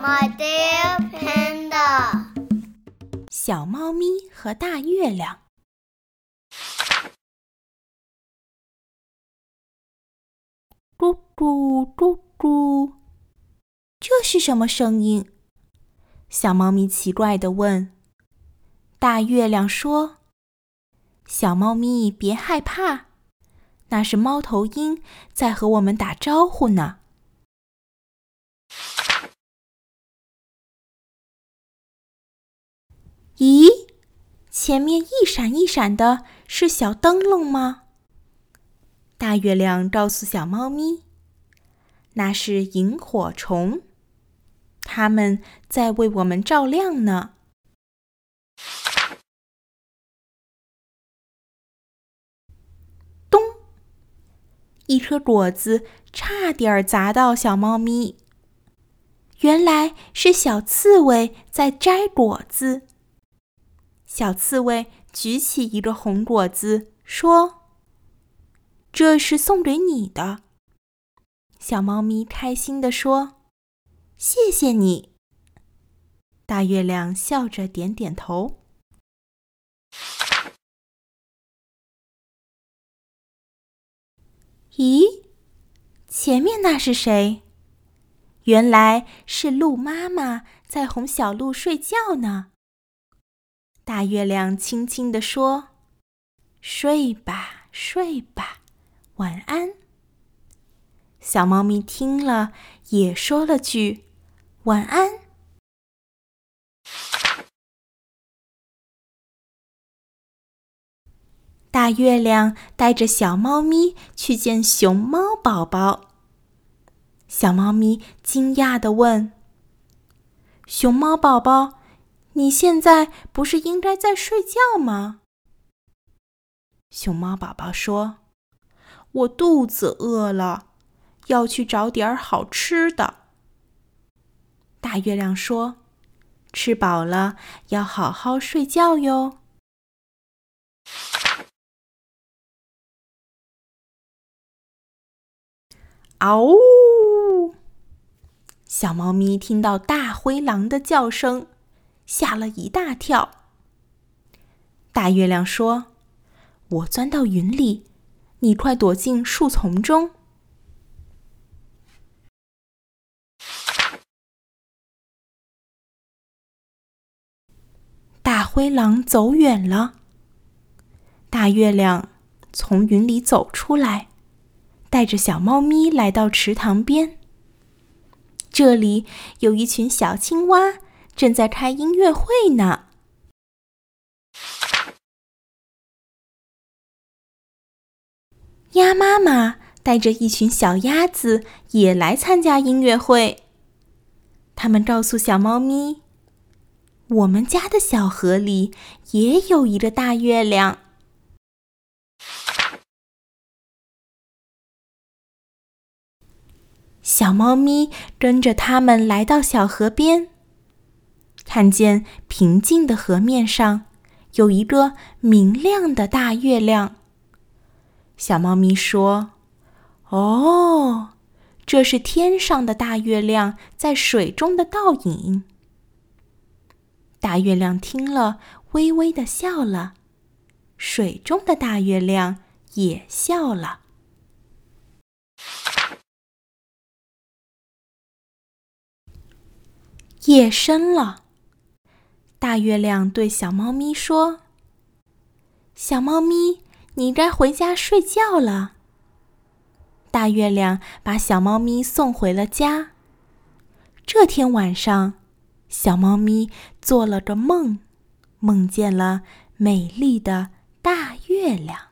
My dear panda，小猫咪和大月亮。嘟嘟嘟嘟，这是什么声音？小猫咪奇怪地问。大月亮说：“小猫咪别害怕，那是猫头鹰在和我们打招呼呢。”咦，前面一闪一闪的是小灯笼吗？大月亮告诉小猫咪：“那是萤火虫，它们在为我们照亮呢。”咚！一颗果子差点砸到小猫咪。原来是小刺猬在摘果子。小刺猬举起一个红果子，说：“这是送给你的。”小猫咪开心地说：“谢谢你。”大月亮笑着点点头。咦，前面那是谁？原来是鹿妈妈在哄小鹿睡觉呢。大月亮轻轻地说：“睡吧，睡吧，晚安。”小猫咪听了，也说了句：“晚安。”大月亮带着小猫咪去见熊猫宝宝。小猫咪惊讶地问：“熊猫宝宝？”你现在不是应该在睡觉吗？熊猫宝宝说：“我肚子饿了，要去找点好吃的。”大月亮说：“吃饱了要好好睡觉哟。”嗷呜！小猫咪听到大灰狼的叫声。吓了一大跳。大月亮说：“我钻到云里，你快躲进树丛中。”大灰狼走远了。大月亮从云里走出来，带着小猫咪来到池塘边。这里有一群小青蛙。正在开音乐会呢。鸭妈妈带着一群小鸭子也来参加音乐会。他们告诉小猫咪：“我们家的小河里也有一个大月亮。”小猫咪跟着他们来到小河边。看见平静的河面上有一个明亮的大月亮。小猫咪说：“哦，这是天上的大月亮在水中的倒影。”大月亮听了，微微的笑了，水中的大月亮也笑了。夜深了。大月亮对小猫咪说：“小猫咪，你该回家睡觉了。”大月亮把小猫咪送回了家。这天晚上，小猫咪做了个梦，梦见了美丽的大月亮。